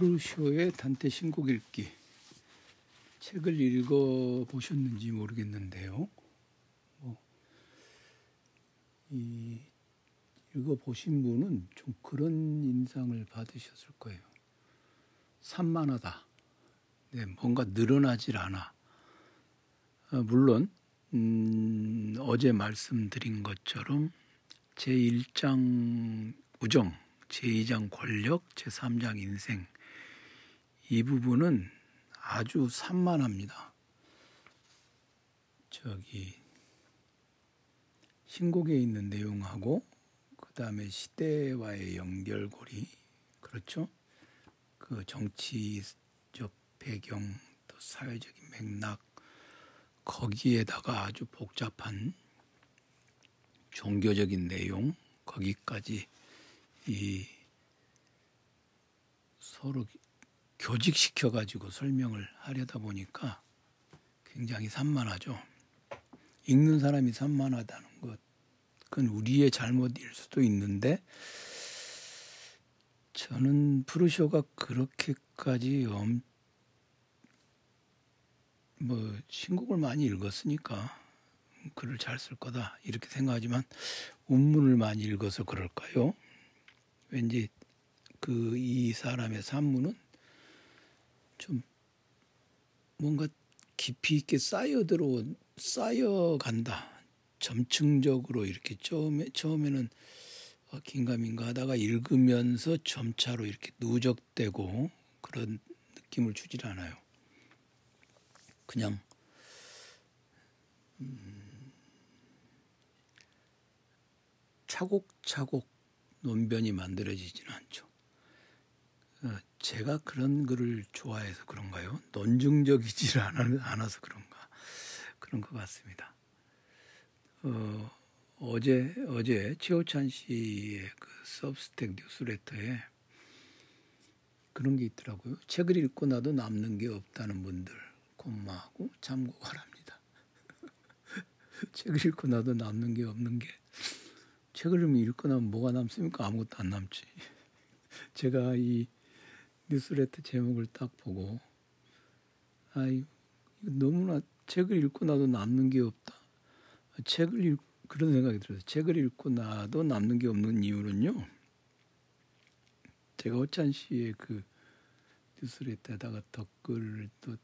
프루쇼의 단테 신곡 읽기 책을 읽어 보셨는지 모르겠는데요. 뭐, 이 읽어 보신 분은 좀 그런 인상을 받으셨을 거예요. 산만하다. 네, 뭔가 늘어나질 않아. 아, 물론 음, 어제 말씀드린 것처럼 제 1장 우정 제2장 권력, 제3장 인생 이 부분은 아주 산만합니다. 저기 신곡에 있는 내용하고 그 다음에 시대와의 연결고리 그렇죠? 그 정치적 배경 또 사회적인 맥락 거기에다가 아주 복잡한 종교적인 내용 거기까지 이 서로 교직시켜 가지고 설명을 하려다 보니까 굉장히 산만하죠. 읽는 사람이 산만하다는 것, 그건 우리의 잘못일 수도 있는데 저는 프루쇼가 그렇게까지 엄, 뭐 신곡을 많이 읽었으니까 글을 잘 쓸 거다 이렇게 생각하지만 운문을 많이 읽어서 그럴까요? 왠지 그 이 사람의 산문은 좀 뭔가 깊이 있게 쌓여 들어 쌓여 간다. 점층적으로 이렇게 처음에 처음에는 어, 긴가민가 하다가 읽으면서 점차로 이렇게 누적되고 그런 느낌을 주질 않아요. 그냥 음, 차곡차곡 논변이 만들어지지는 않죠. 어, 제가 그런 글을 좋아해서 그런가요? 논증적이지 않아서 그런가 그런 것 같습니다. 어, 어제 어제 최호찬 씨의 그 서브스텍 뉴스레터에 그런 게 있더라고요. 책을 읽고 나도 남는 게 없다는 분들 고마하고 참고 바랍니다. 책을 읽고 나도 남는 게 없는 게 책을 읽고 나면 뭐가 남습니까? 아무것도 안 남지. 제가 이 뉴스레터 제목을 딱 보고 아이 너무나 책을 읽고 나도 남는 게 없다. 책을 읽 그런 생각이 들어서 책을 읽고 나도 남는 게 없는 이유는요. 제가 호찬 씨의 그 뉴스레터에다가 댓글을 또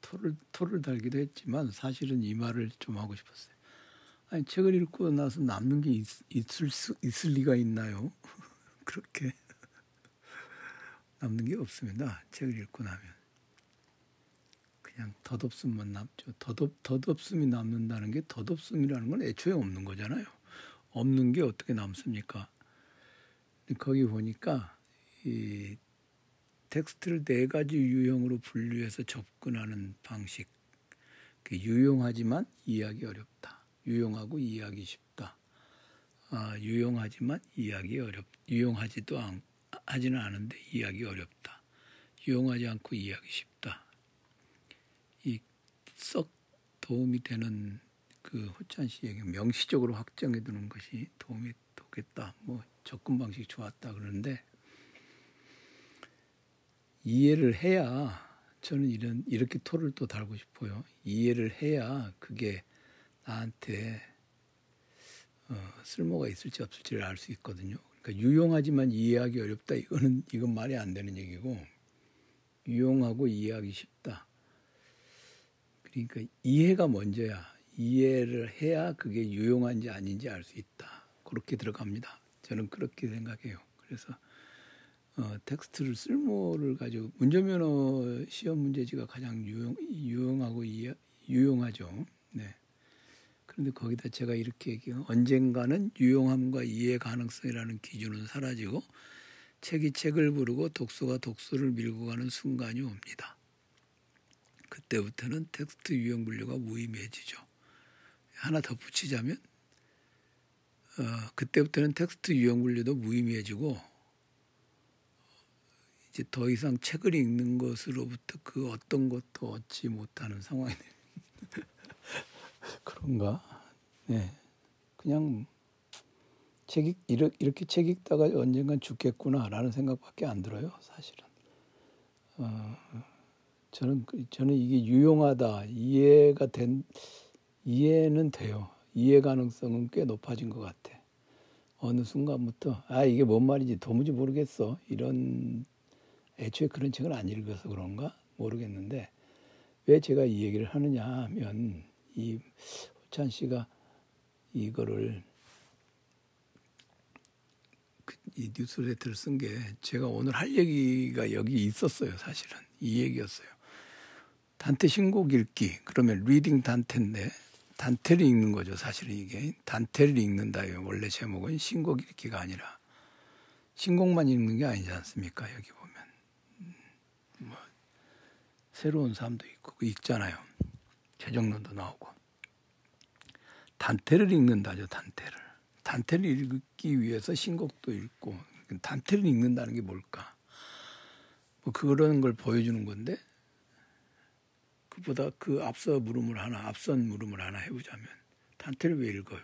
토를 토를 달기도 했지만 사실은 이 말을 좀 하고 싶었어요. 아니 책을 읽고 나서 남는 게 있, 있을 수 있을 리가 있나요? 그렇게 남는 게 없습니다. 책을 읽고 나면 그냥 덧없음만 남죠. 덧없 덧없음이 남는다는 게 덧없음이라는 건 애초에 없는 거잖아요. 없는 게 어떻게 남습니까? 거기 보니까 이 텍스트를 네 가지 유형으로 분류해서 접근하는 방식. 유용하지만 이해하기 어렵다. 유용하고 이해하기 쉽다. 아, 유용하지만 이해하기 어렵. 유용하지도 않, 하지는 않은데 이해하기 어렵다. 유용하지 않고 이해하기 쉽다. 이 썩 도움이 되는 그 호찬 씨에게 명시적으로 확정해 두는 것이 도움이 되겠다. 뭐 접근 방식 좋았다 그러는데 이해를 해야 저는 이런 이렇게 토를 또 달고 싶어요. 이해를 해야 그게 나한테 어, 쓸모가 있을지 없을지를 알 수 있거든요. 그러니까 유용하지만 이해하기 어렵다. 이거는 이건 말이 안 되는 얘기고 유용하고 이해하기 쉽다. 그러니까 이해가 먼저야. 이해를 해야 그게 유용한지 아닌지 알 수 있다. 그렇게 들어갑니다. 저는 그렇게 생각해요. 그래서 어, 텍스트를 쓸모를 가지고 운전면허 시험 문제지가 가장 유용, 유용하고 이해, 유용하죠. 네. 그런데 거기다 제가 이렇게 얘기해요. 언젠가는 유용함과 이해 가능성이라는 기준은 사라지고 책이 책을 부르고 독서가 독서를 밀고 가는 순간이 옵니다. 그때부터는 텍스트 유형 분류가 무의미해지죠. 하나 더 붙이자면 어, 그때부터는 텍스트 유형 분류도 무의미해지고 이제 더 이상 책을 읽는 것으로부터 그 어떤 것도 얻지 못하는 상황이 됩니다. 그런가? 네. 그냥 책 읽, 이렇게 책 읽다가 언젠간 죽겠구나라는 생각밖에 안 들어요, 사실은. 어, 저는 그, 저는 이게 유용하다 이해가 된 이해는 돼요. 이해 가능성은 꽤 높아진 것 같아. 어느 순간부터 아 이게 뭔 말인지 도무지 모르겠어 이런 애초에 그런 책을 안 읽어서 그런가 모르겠는데 왜 제가 이 얘기를 하느냐 하면 이 호찬 씨가 이거를 그, 이 뉴스레터를 쓴 게 제가 오늘 할 얘기가 여기 있었어요 사실은. 이 얘기였어요. 단테 신곡 읽기. 그러면 reading 단테인데 단테를 읽는 거죠 사실은 이게. 단테를 읽는다요. 원래 제목은 신곡 읽기가 아니라. 신곡만 읽는 게 아니지 않습니까? 여기 보면. 음, 뭐 새로운 삶도 있고 읽잖아요 최정론도 나오고. 단테를 읽는다죠 단테를. 단테를 읽기 위해서 신곡도 읽고 단테를 읽는다는 게 뭘까? 뭐 그런 걸 보여주는 건데 그보다 그 앞서 물음을 하나, 앞선 물음을 하나 해보자면 단테를 왜 읽어요?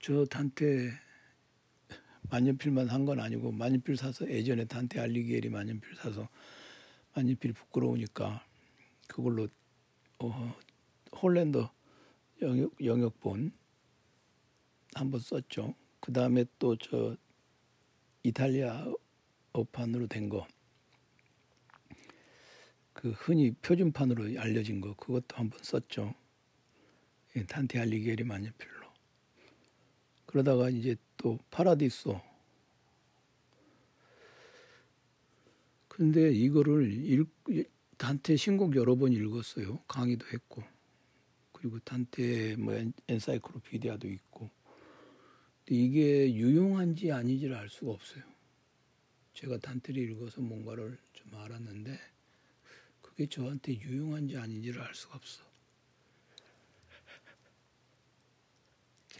저 단테 만년필만 산건 아니고 만년필 사서 예전에 단테 알리기엘이 만년필 사서 만년필 부끄러우니까 그걸로 어, 홀랜더 영역, 영역본 한번 썼죠. 그 다음에 또 저 이탈리아 어판으로 된 거. 그 흔히 표준판으로 알려진 거 그것도 한번 썼죠. 예, 탄테 알리게리 만년필로. 그러다가 이제 또 파라디소. 근데 이거를 읽, 단테 신곡 여러 번 읽었어요. 강의도 했고. 그리고 단테 뭐 엔사이클로피디아도 있고. 근데 이게 유용한지 아닌지를 알 수가 없어요. 제가 단테를 읽어서 뭔가를 좀 알았는데 그게 저한테 유용한지 아닌지를 알 수가 없어.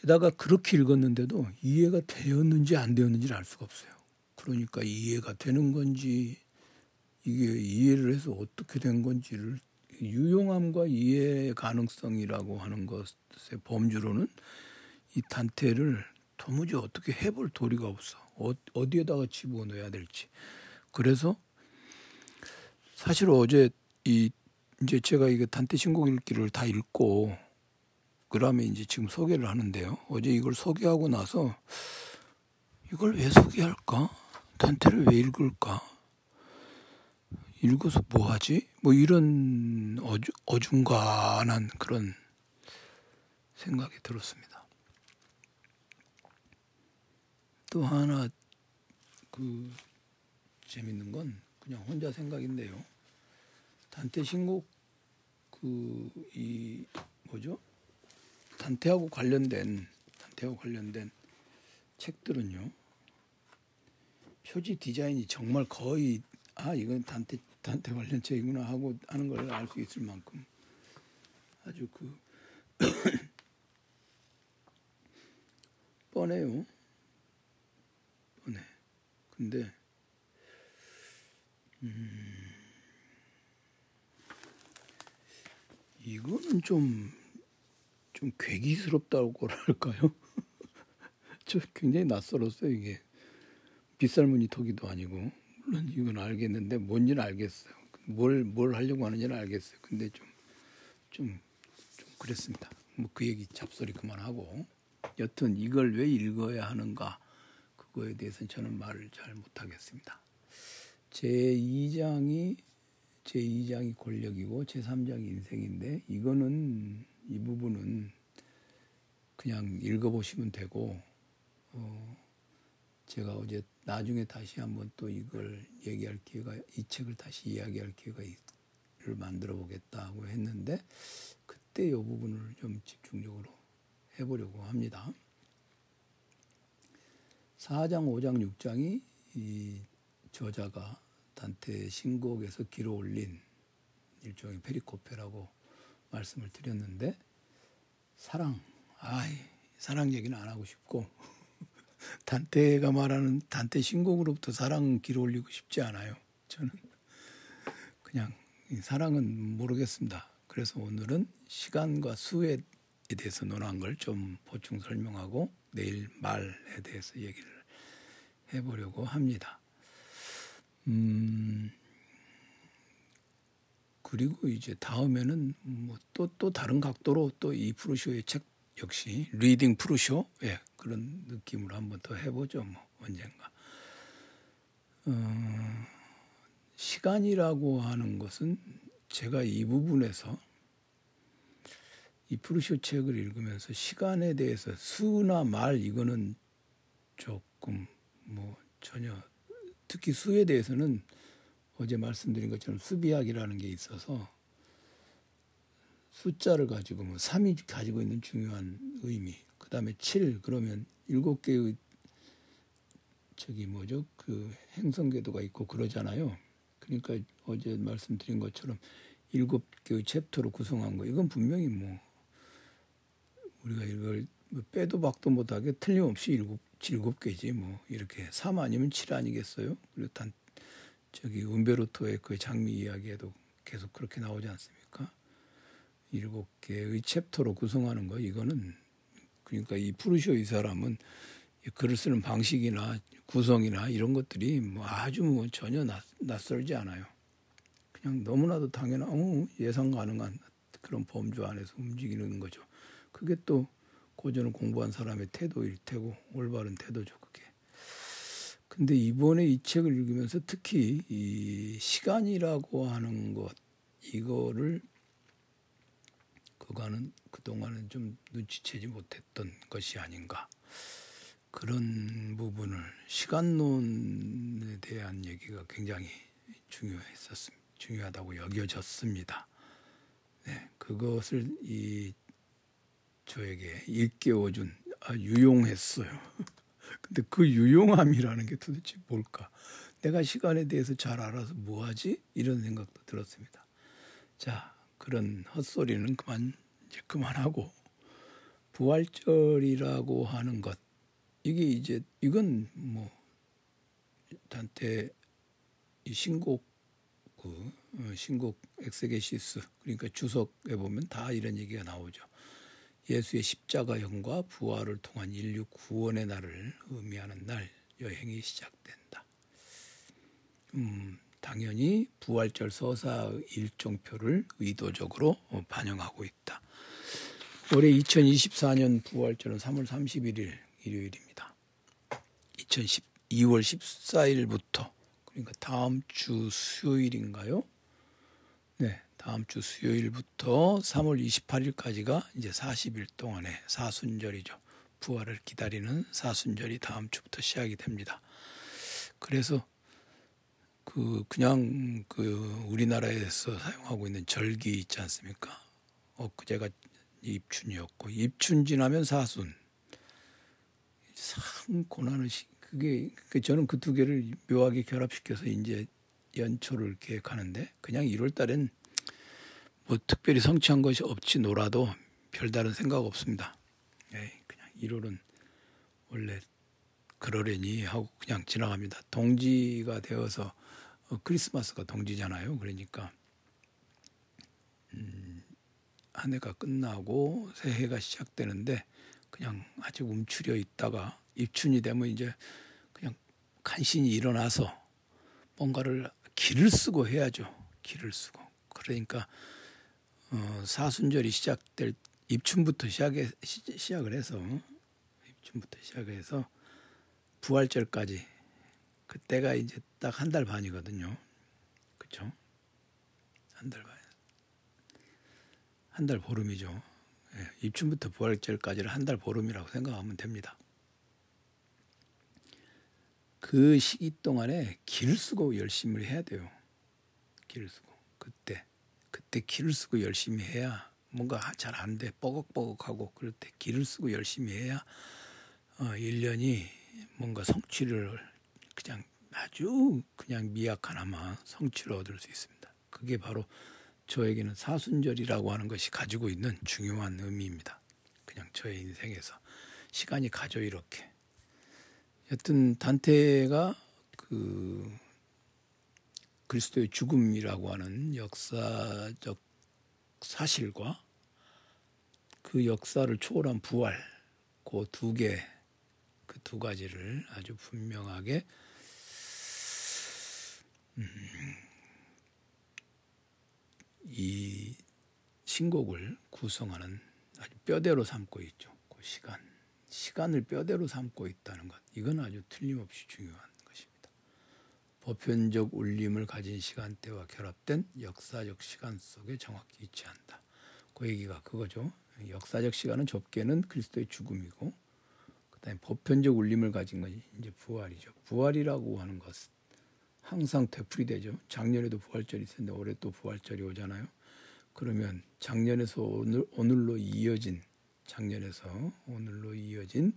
게다가 그렇게 읽었는데도 이해가 되었는지 안 되었는지를 알 수가 없어요. 그러니까 이해가 되는 건지 이게 이해를 해서 어떻게 된 건지를 유용함과 이해 가능성이라고 하는 것의 범주로는 이 단테를 도무지 어떻게 해볼 도리가 없어. 어, 어 디에다가 집어넣어야 될지. 그래서 사실 어제 이 이제 제가 이거 단테 신곡 읽기를 다 읽고 그다음에 이제 지금 소개를 하는데요. 어제 이걸 소개하고 나서 이걸 왜 소개할까? 단테를 왜 읽을까? 읽어서 뭐 하지? 뭐 이런 어주, 어중간한 그런 생각이 들었습니다. 또 하나 그 재밌는 건 그냥 혼자 생각인데요. 단테 신곡 그 이 뭐죠? 단테하고 관련된 단테하고 관련된 책들은요. 표지 디자인이 정말 거의 아 이건 단테 단테 관련 책이구나 하고 하는 걸 알 수 있을 만큼 아주 그 뻔해요. 뻔해. 근데 음. 이거는 좀, 좀 괴기스럽다고 할까요? 저 굉장히 낯설었어요, 이게. 빗살무늬 토기도 아니고. 물론 이건 알겠는데, 뭔지는 알겠어요. 뭘, 뭘 하려고 하는지는 알겠어요. 근데 좀, 좀, 좀 그랬습니다. 뭐 그 얘기 잡소리 그만하고. 여튼 이걸 왜 읽어야 하는가, 그거에 대해서는 저는 말을 잘 못하겠습니다. 제 2장이 제 2장이 권력이고 제 3장이 인생인데 이거는 이 부분은 그냥 읽어보시면 되고 어 제가 어제 나중에 다시 한번 또 이걸 얘기할 기회가 이 책을 다시 이야기할 기회가 를 만들어 보겠다고 했는데 그때 이 부분을 좀 집중적으로 해보려고 합니다. 4장, 5장, 6장이 이 저자가 단테 신곡에서 길어 올린 일종의 페리코페라고 말씀을 드렸는데 사랑, 아이 사랑 얘기는 안 하고 싶고 단테가 말하는 단테 신곡으로부터 사랑 길어 올리고 싶지 않아요. 저는 그냥 사랑은 모르겠습니다. 그래서 오늘은 시간과 수에 대해서 논한 걸 좀 보충 설명하고 내일 말에 대해서 얘기를 해보려고 합니다. 음, 그리고 이제 다음에는 뭐 또또 다른 각도로 또 이 프루쇼의 책 역시 reading 프루쇼? 예, 그런 느낌으로 한번 더 해보죠 뭐 언젠가. 어, 시간이라고 하는 것은 제가 이 부분에서 이 프루쇼 책을 읽으면서 시간에 대해서 수나 말 이거는 조금 뭐 전혀 특히 수에 대해서는 어제 말씀드린 것처럼 수비학이라는 게 있어서 숫자를 가지고 뭐 3이 가지고 있는 중요한 의미, 그 다음에 7 그러면 일곱 개의 저기 뭐죠 그 행성 궤도가 있고 그러잖아요. 그러니까 어제 말씀드린 것처럼 일곱 개의 챕터로 구성한 거 이건 분명히 뭐 우리가 이걸 뭐 빼도 박도 못하게 틀림없이 일곱 일곱 개지 뭐 이렇게 3 아니면 7 아니겠어요? 그리고 단 저기 은베르토의 그 장미 이야기에도 계속 그렇게 나오지 않습니까? 일곱 개의 챕터로 구성하는 거 이거는 그러니까 이 프루쇼 이 사람은 글을 쓰는 방식이나 구성이나 이런 것들이 뭐 아주 뭐 전혀 낯, 낯설지 않아요. 그냥 너무나도 당연한 어, 예상 가능한 그런 범주 안에서 움직이는 거죠. 그게 또 고전을 공부한 사람의 태도일 테고 올바른 태도죠. 그게. 근데 이번에 이 책을 읽으면서 특히 이 시간이라고 하는 것 이거를 그거는 그동안은 좀 눈치채지 못했던 것이 아닌가. 그런 부분을 시간론에 대한 얘기가 굉장히 중요했었습니다. 중요하다고 여겨졌습니다. 네, 그것을 이 저에게 일깨워준 아, 유용했어요. 근데 그 유용함이라는 게 도대체 뭘까? 내가 시간에 대해서 잘 알아서 뭐하지? 이런 생각도 들었습니다. 자, 그런 헛소리는 그만 이제 그만하고 부활절이라고 하는 것 이게 이제 이건 뭐 단테 이 신곡 그 어, 신곡 엑세게시스 그러니까 주석에 보면 다 이런 얘기가 나오죠. 예수의 십자가형과 부활을 통한 인류 구원의 날을 의미하는 날 여행이 시작된다. 음, 당연히 부활절 서사 일정표를 의도적으로 반영하고 있다. 올해 2024년 부활절은 3월 31일 일요일입니다. 2010 2월 14일부터 그러니까 다음 주 수요일인가요? 네, 다음 주 수요일부터 3월 28일까지가 이제 40일 동안의 사순절이죠. 부활을 기다리는 사순절이 다음 주부터 시작이 됩니다. 그래서 그 그냥 그 우리나라에서 사용하고 있는 절기 있지 않습니까? 엊그제가 입춘이었고 입춘 지나면 사순. 참 고난의 시 그게 그 저는 그 두 개를 묘하게 결합시켜서 이제 연초를 계획하는데 그냥 1월 달엔 뭐 특별히 성취한 것이 없지 놀아도 별다른 생각 없습니다. 에이, 그냥 1월은 원래 그러려니 하고 그냥 지나갑니다. 동지가 되어서 어, 크리스마스가 동지잖아요. 그러니까 음, 한 해가 끝나고 새해가 시작되는데 그냥 아직 움츠려 있다가 입춘이 되면 이제 그냥 간신히 일어나서 뭔가를 길을 쓰고 해야죠. 길을 쓰고. 그러니까 어, 사순절이 시작될 입춘부터 시작해, 시 작을 해서 입춘부터 시작해서 부활절까지 그때가 이제 딱 한 달 반이거든요. 그렇죠? 한 달 반. 한 달 보름이죠. 예, 입춘부터 부활절까지를 한 달 보름이라고 생각하면 됩니다. 그 시기 동안에 길을 쓰고 열심히 해야 돼요. 길을 쓰고 그때 그때 길을 쓰고 열심히 해야 뭔가 잘 안 돼. 뻐걱뻐걱하고 그럴 때 길을 쓰고 열심히 해야 어, 1년이 뭔가 성취를 아주 그냥 미약하나마 성취를 얻을 수 있습니다. 그게 바로 저에게는 사순절이라고 하는 것이 가지고 있는 중요한 의미입니다. 그냥 저의 인생에서 시간이 가죠 이렇게. 여튼 단테가 그 그리스도의 죽음이라고 하는 역사적 사실과 그 역사를 초월한 부활 그 두 개, 그 두 가지를 아주 분명하게 음, 신곡을 구성하는 아주 뼈대로 삼고 있죠. 그 시간, 시간을 뼈대로 삼고 있다는 것, 이건 아주 틀림없이 중요한 것입니다. 보편적 울림을 가진 시간대와 결합된 역사적 시간 속에 정확히 위치한다. 그 얘기가 그거죠. 역사적 시간은 좁게는 그리스도의 죽음이고, 그다음에 보편적 울림을 가진 것이 이제 부활이죠. 부활이라고 하는 것은 항상 되풀이 되죠. 작년에도 부활절이 있었는데 올해 또 부활절이 오잖아요. 그러면 작년에서 오늘 오늘로 이어진 작년에서 오늘로 이어진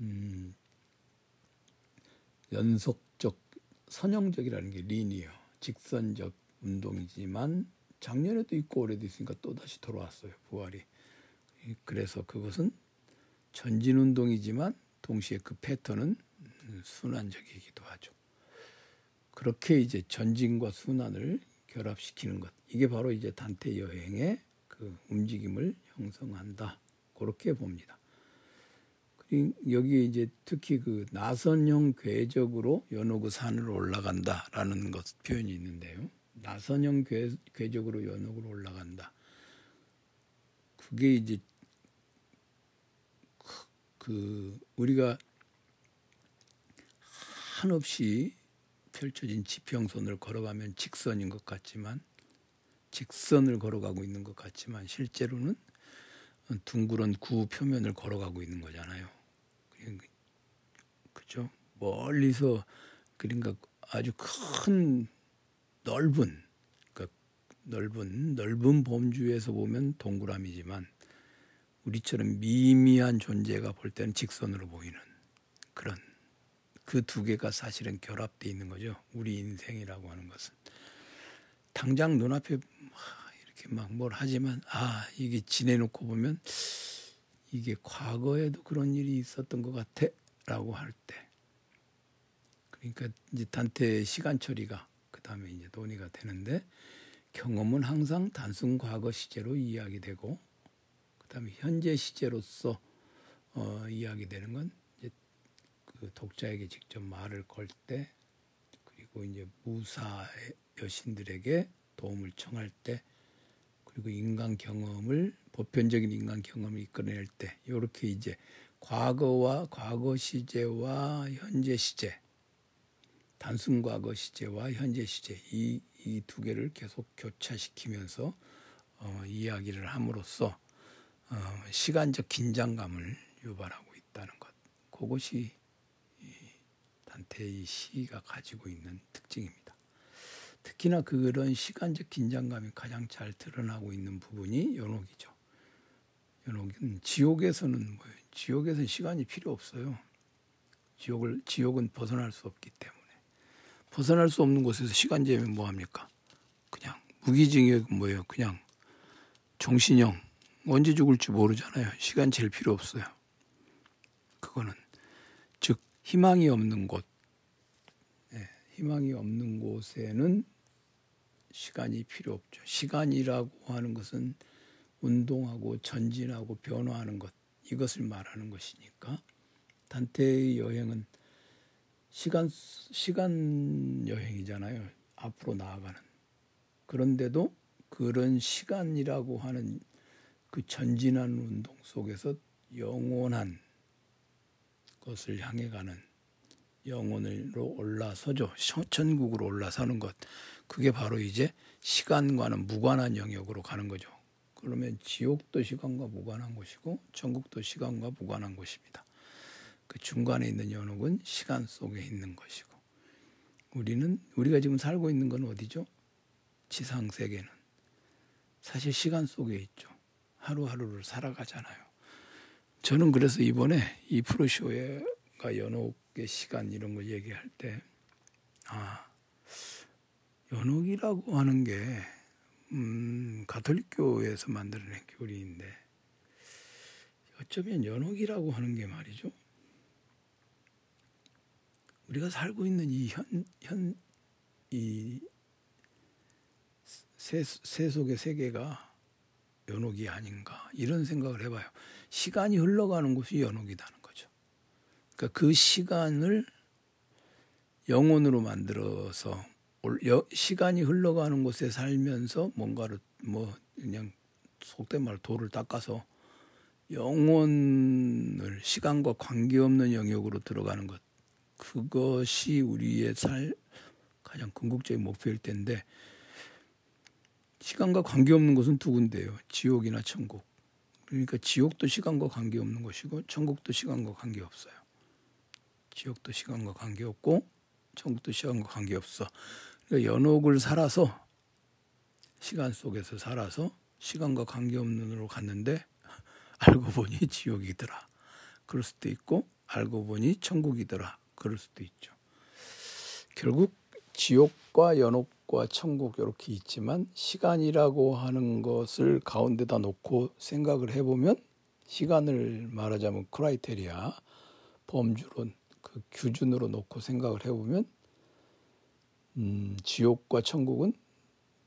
음, 연속적 선형적이라는 게 리니어 직선적 운동이지만 작년에도 있고 올해도 있으니까 또 다시 돌아왔어요 부활이 그래서 그것은 전진 운동이지만 동시에 그 패턴은 순환적이기도 하죠. 그렇게 이제 전진과 순환을 결합시키는 것. 이게 바로 이제 단테 여행의 그 움직임을 형성한다. 그렇게 봅니다. 여기 이제 특히 그 나선형 궤적으로 연호구 산을 올라간다라는 것 표현이 있는데요. 나선형 궤, 궤적으로 연호구로 올라간다. 그게 이제 그 우리가 한없이 펼쳐진 지평선을 걸어가면 직선인 것 같지만 직선을 걸어가고 있는 것 같지만 실제로는 둥그런 구 표면을 걸어가고 있는 거잖아요. 그죠? 멀리서 그러니까 아주 큰 넓은 그러니까 넓은 넓은 범주에서 보면 동그라미지만 우리처럼 미미한 존재가 볼 때는 직선으로 보이는 그런 그 두 개가 사실은 결합돼 있는 거죠. 우리 인생이라고 하는 것은 당장 눈앞에 이렇게 막 뭘 하지만 아 이게 지내놓고 보면 이게 과거에도 그런 일이 있었던 것 같아라고 할 때 그러니까 이제 단테 시간 처리가 그 다음에 이제 논의가 되는데 경험은 항상 단순 과거 시제로 이야기되고 그 다음에 현재 시제로서 어, 이야기되는 건 그 독자에게 직접 말을 걸 때 그리고 이제 무사 여신들에게 도움을 청할 때 그리고 인간 경험을 보편적인 인간 경험을 이끌어낼 때 이렇게 이제 과거와 과거 시제와 현재 시제 단순 과거 시제와 현재 시제 이 이 두 개를 계속 교차시키면서 어, 이야기를 함으로써 어, 시간적 긴장감을 유발하고 있다는 것. 그것이 단테의 시가 가지고 있는 특징입니다. 특히나 그런 시간적 긴장감이 가장 잘 드러나고 있는 부분이 연옥이죠. 연옥은 지옥에서는 뭐예요? 지옥에서는 시간이 필요 없어요. 지옥을 지옥은 벗어날 수 없기 때문에 벗어날 수 없는 곳에서 시간 재면 뭐 합니까? 그냥 무기징역 뭐예요? 그냥 정신형 언제 죽을지 모르잖아요. 시간 제일 필요 없어요. 그거는 희망이 없는 곳, 네, 희망이 없는 곳에는 시간이 필요 없죠. 시간이라고 하는 것은 운동하고 전진하고 변화하는 것 이것을 말하는 것이니까 단테의 여행은 시간 시간 여행이잖아요. 앞으로 나아가는 그런데도 그런 시간이라고 하는 그 전진하는 운동 속에서 영원한 것을 향해 가는 영혼으로 올라서죠. 천국으로 올라서는 것. 그게 바로 이제 시간과는 무관한 영역으로 가는 거죠. 그러면 지옥도 시간과 무관한 곳이고 천국도 시간과 무관한 곳입니다. 그 중간에 있는 연옥은 시간 속에 있는 것이고 우리는 우리가 지금 살고 있는 건 어디죠? 지상 세계는 사실 시간 속에 있죠. 하루하루를 살아가잖아요. 저는 그래서 이번에 이 프로쇼가 연옥의 시간 이런 걸 얘기할 때, 아, 연옥이라고 하는 게, 음, 가톨릭교에서 만들어낸 교리인데, 어쩌면 연옥이라고 하는 게 말이죠. 우리가 살고 있는 이 현, 현, 이 세, 세 속의 세계가 연옥이 아닌가, 이런 생각을 해봐요. 시간이 흘러가는 곳이 연옥이라는 거죠. 그러니까 그 시간을 영혼으로 만들어서 시간이 흘러가는 곳에 살면서 뭔가를 뭐 그냥 속된 말 돌을 닦아서 영혼을 시간과 관계없는 영역으로 들어가는 것 그것이 우리의 살 가장 궁극적인 목표일 텐데 시간과 관계없는 것은 두 군데예요. 지옥이나 천국. 그러니까 지옥도 시간과 관계없는 것이고 천국도 시간과 관계없어요. 지옥도 시간과 관계없고 천국도 시간과 관계없어. 그러니까 연옥을 살아서 시간 속에서 살아서 시간과 관계없는 으로 갔는데 알고 보니 지옥이더라. 그럴 수도 있고 알고 보니 천국이더라. 그럴 수도 있죠. 결국 지옥과 연옥과 천국 이렇게 있지만 시간이라고 하는 것을 가운데다 놓고 생각을 해보면 시간을 말하자면 크라이테리아 범주론 그 규준으로 놓고 생각을 해보면 음, 지옥과 천국은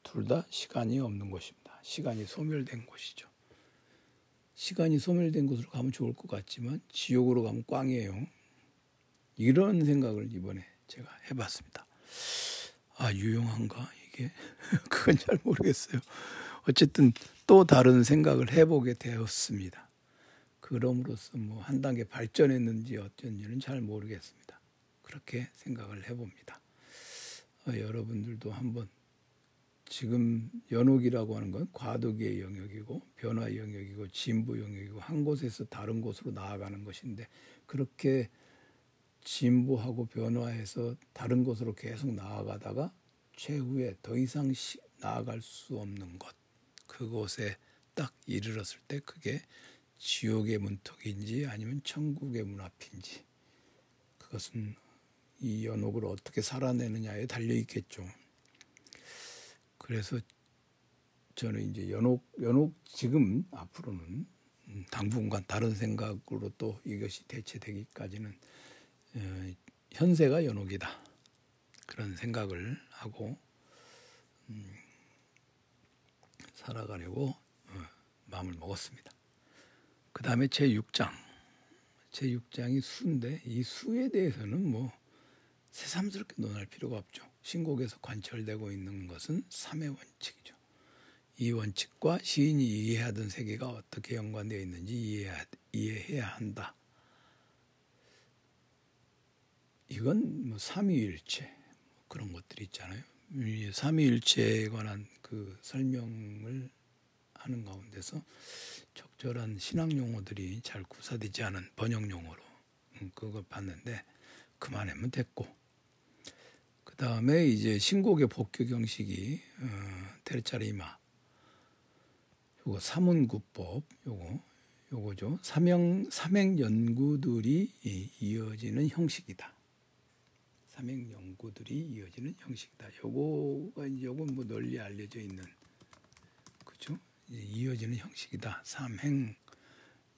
둘 다 시간이 없는 곳입니다. 시간이 소멸된 곳이죠. 시간이 소멸된 곳으로 가면 좋을 것 같지만 지옥으로 가면 꽝이에요. 이런 생각을 이번에 제가 해봤습니다. 아 유용한가 이게 그건 잘 모르겠어요. 어쨌든 또 다른 생각을 해보게 되었습니다. 그럼으로써 뭐 한 단계 발전했는지 어쩐지는 잘 모르겠습니다. 그렇게 생각을 해봅니다. 어, 여러분들도 한번 지금 연옥이라고 하는 건 과도기의 영역이고 변화 영역이고 진부 영역이고 한 곳에서 다른 곳으로 나아가는 것인데 그렇게 진부하고 변화해서 다른 곳으로 계속 나아가다가 최후에 더 이상 시, 나아갈 수 없는 곳 그곳에 딱 이르렀을 때 그게 지옥의 문턱인지 아니면 천국의 문 앞인지 그것은 이 연옥을 어떻게 살아내느냐에 달려 있겠죠. 그래서 저는 이제 연옥 연옥 지금 앞으로는 음, 당분간 다른 생각으로 또 이것이 대체되기까지는 어, 현세가 연옥이다 그런 생각을 하고 음, 살아가려고 어, 마음을 먹었습니다. 그 다음에 제 6장 제 6장이 수인데 이 수에 대해서는 뭐 새삼스럽게 논할 필요가 없죠. 신곡에서 관철되고 있는 것은 삼의 원칙이죠. 이 원칙과 시인이 이해하던 세계가 어떻게 연관되어 있는지 이해해야, 이해해야 한다. 이건 뭐 삼위일체 뭐 그런 것들이 있잖아요. 삼위일체에 관한 그 설명을 하는 가운데서 적절한 신학 용어들이 잘 구사되지 않은 번역 용어로 음, 그걸 봤는데 그만하면 됐고 그 다음에 이제 신곡의 복교 경식이 어, 테르차리마 요거 사문구법 요거 요거죠 삼형 삼행 연구들이 이어지는 형식이다. 삼행 연구들이 이어지는 형식이다. 요거가 요건 뭐 널리 알려져 있는 그죠? 이어지는 형식이다. 삼행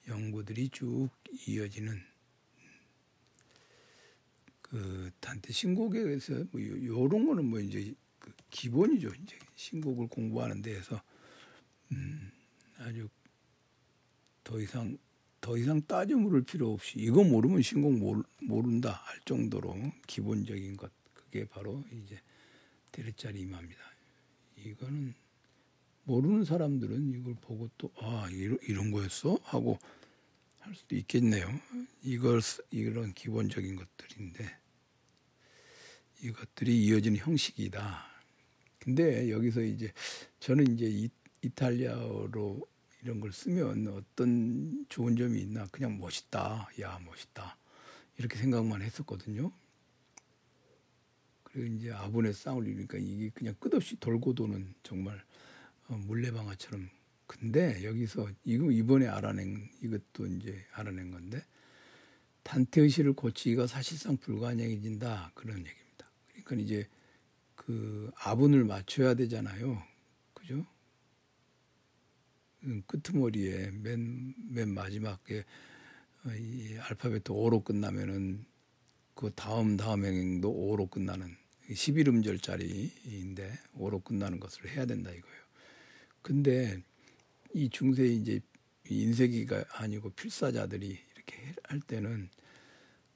연구들이 쭉 이어지는 그 단테 신곡에서 뭐 요런 거는 뭐 이제 그 기본이죠. 이제 신곡을 공부하는 데에서 음 아주 더 이상 더 이상 따져 물을 필요 없이 이거 모르면 신곡 모른다 할 정도로 기본적인 것 그게 바로 이제 데레짜리 이마입니다. 이거는 모르는 사람들은 이걸 보고 또 아 이런, 이런 거였어 하고 할 수도 있겠네요. 이걸 이런 기본적인 것들인데 이것들이 이어지는 형식이다. 근데 여기서 이제 저는 이제 이, 이탈리아어로 이런 걸 쓰면 어떤 좋은 점이 있나 그냥 멋있다. 야, 멋있다. 이렇게 생각만 했었거든요. 그리고 이제 아본의 쌍을 이루니까 이게 그냥 끝없이 돌고 도는 정말 어, 물레방아처럼 근데 여기서 이거 이번에 알아낸 이것도 이제 알아낸 건데 단테의식을 고치기가 사실상 불가능해진다 그런 얘기입니다. 그러니까 이제 그 아분을 맞춰야 되잖아요. 음, 끄트머리에 맨, 맨 마지막에 어, 이 알파벳 O로 끝나면은 그 다음 다음 행도 O로 끝나는 11음절짜리인데 O로 끝나는 것을 해야 된다 이거예요. 근데 이 중세 이제 인쇄기가 아니고 필사자들이 이렇게 할 때는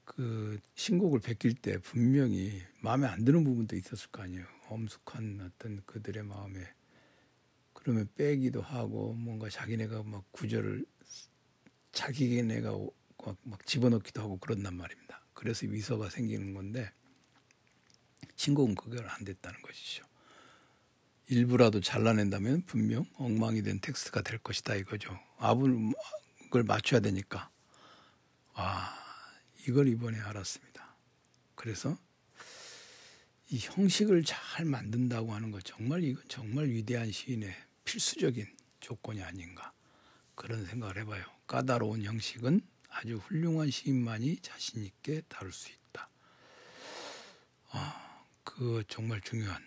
그 신곡을 베낄 때 분명히 마음에 안 드는 부분도 있었을 거 아니에요. 엄숙한 어떤 그들의 마음에 그러면 빼기도 하고 뭔가 자기네가 막 구절을 자기네가 막, 막 집어넣기도 하고 그런단 말입니다. 그래서 위서가 생기는 건데 신곡은 그걸 안 됐다는 것이죠. 일부라도 잘라낸다면 분명 엉망이 된 텍스트가 될 것이다 이거죠. 압을 맞춰야 되니까. 아, 이걸 이번에 알았습니다. 그래서 이 형식을 잘 만든다고 하는 것 정말 이건 정말 위대한 시인의 필수적인 조건이 아닌가 그런 생각을 해봐요. 까다로운 형식은 아주 훌륭한 시인만이 자신 있게 다룰 수 있다. 아, 그 정말 중요한.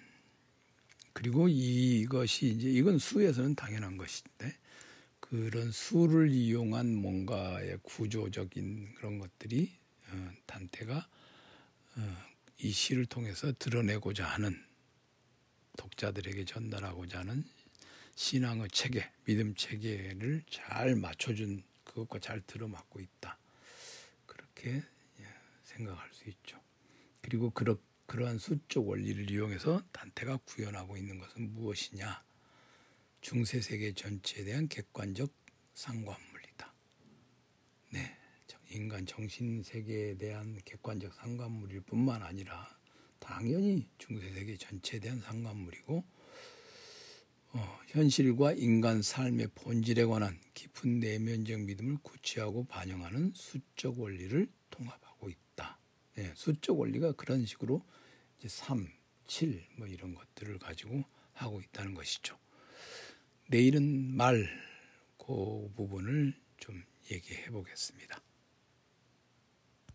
그리고 이것이 이제 이건 수에서는 당연한 것인데 그런 수를 이용한 뭔가의 구조적인 그런 것들이 어, 단테가 어, 이 시를 통해서 드러내고자 하는 독자들에게 전달하고자 하는 신앙의 체계, 믿음 체계를 잘 맞춰준 그것과 잘 들어맞고 있다. 그렇게 예, 생각할 수 있죠. 그리고 그러, 그러한 수적 원리를 이용해서 단테가 구현하고 있는 것은 무엇이냐? 중세 세계 전체에 대한 객관적 상관물이다. 네, 인간 정신 세계에 대한 객관적 상관물일 뿐만 아니라 당연히 중세 세계 전체에 대한 상관물이고 어, 현실과 인간 삶의 본질에 관한 깊은 내면적 믿음을 구체하고 반영하는 수적 원리를 통합하고 있다. 네, 수적 원리가 그런 식으로 이제 3, 7, 뭐 이런 것들을 가지고 하고 있다는 것이죠. 내일은 말, 그 부분을 좀 얘기해 보겠습니다.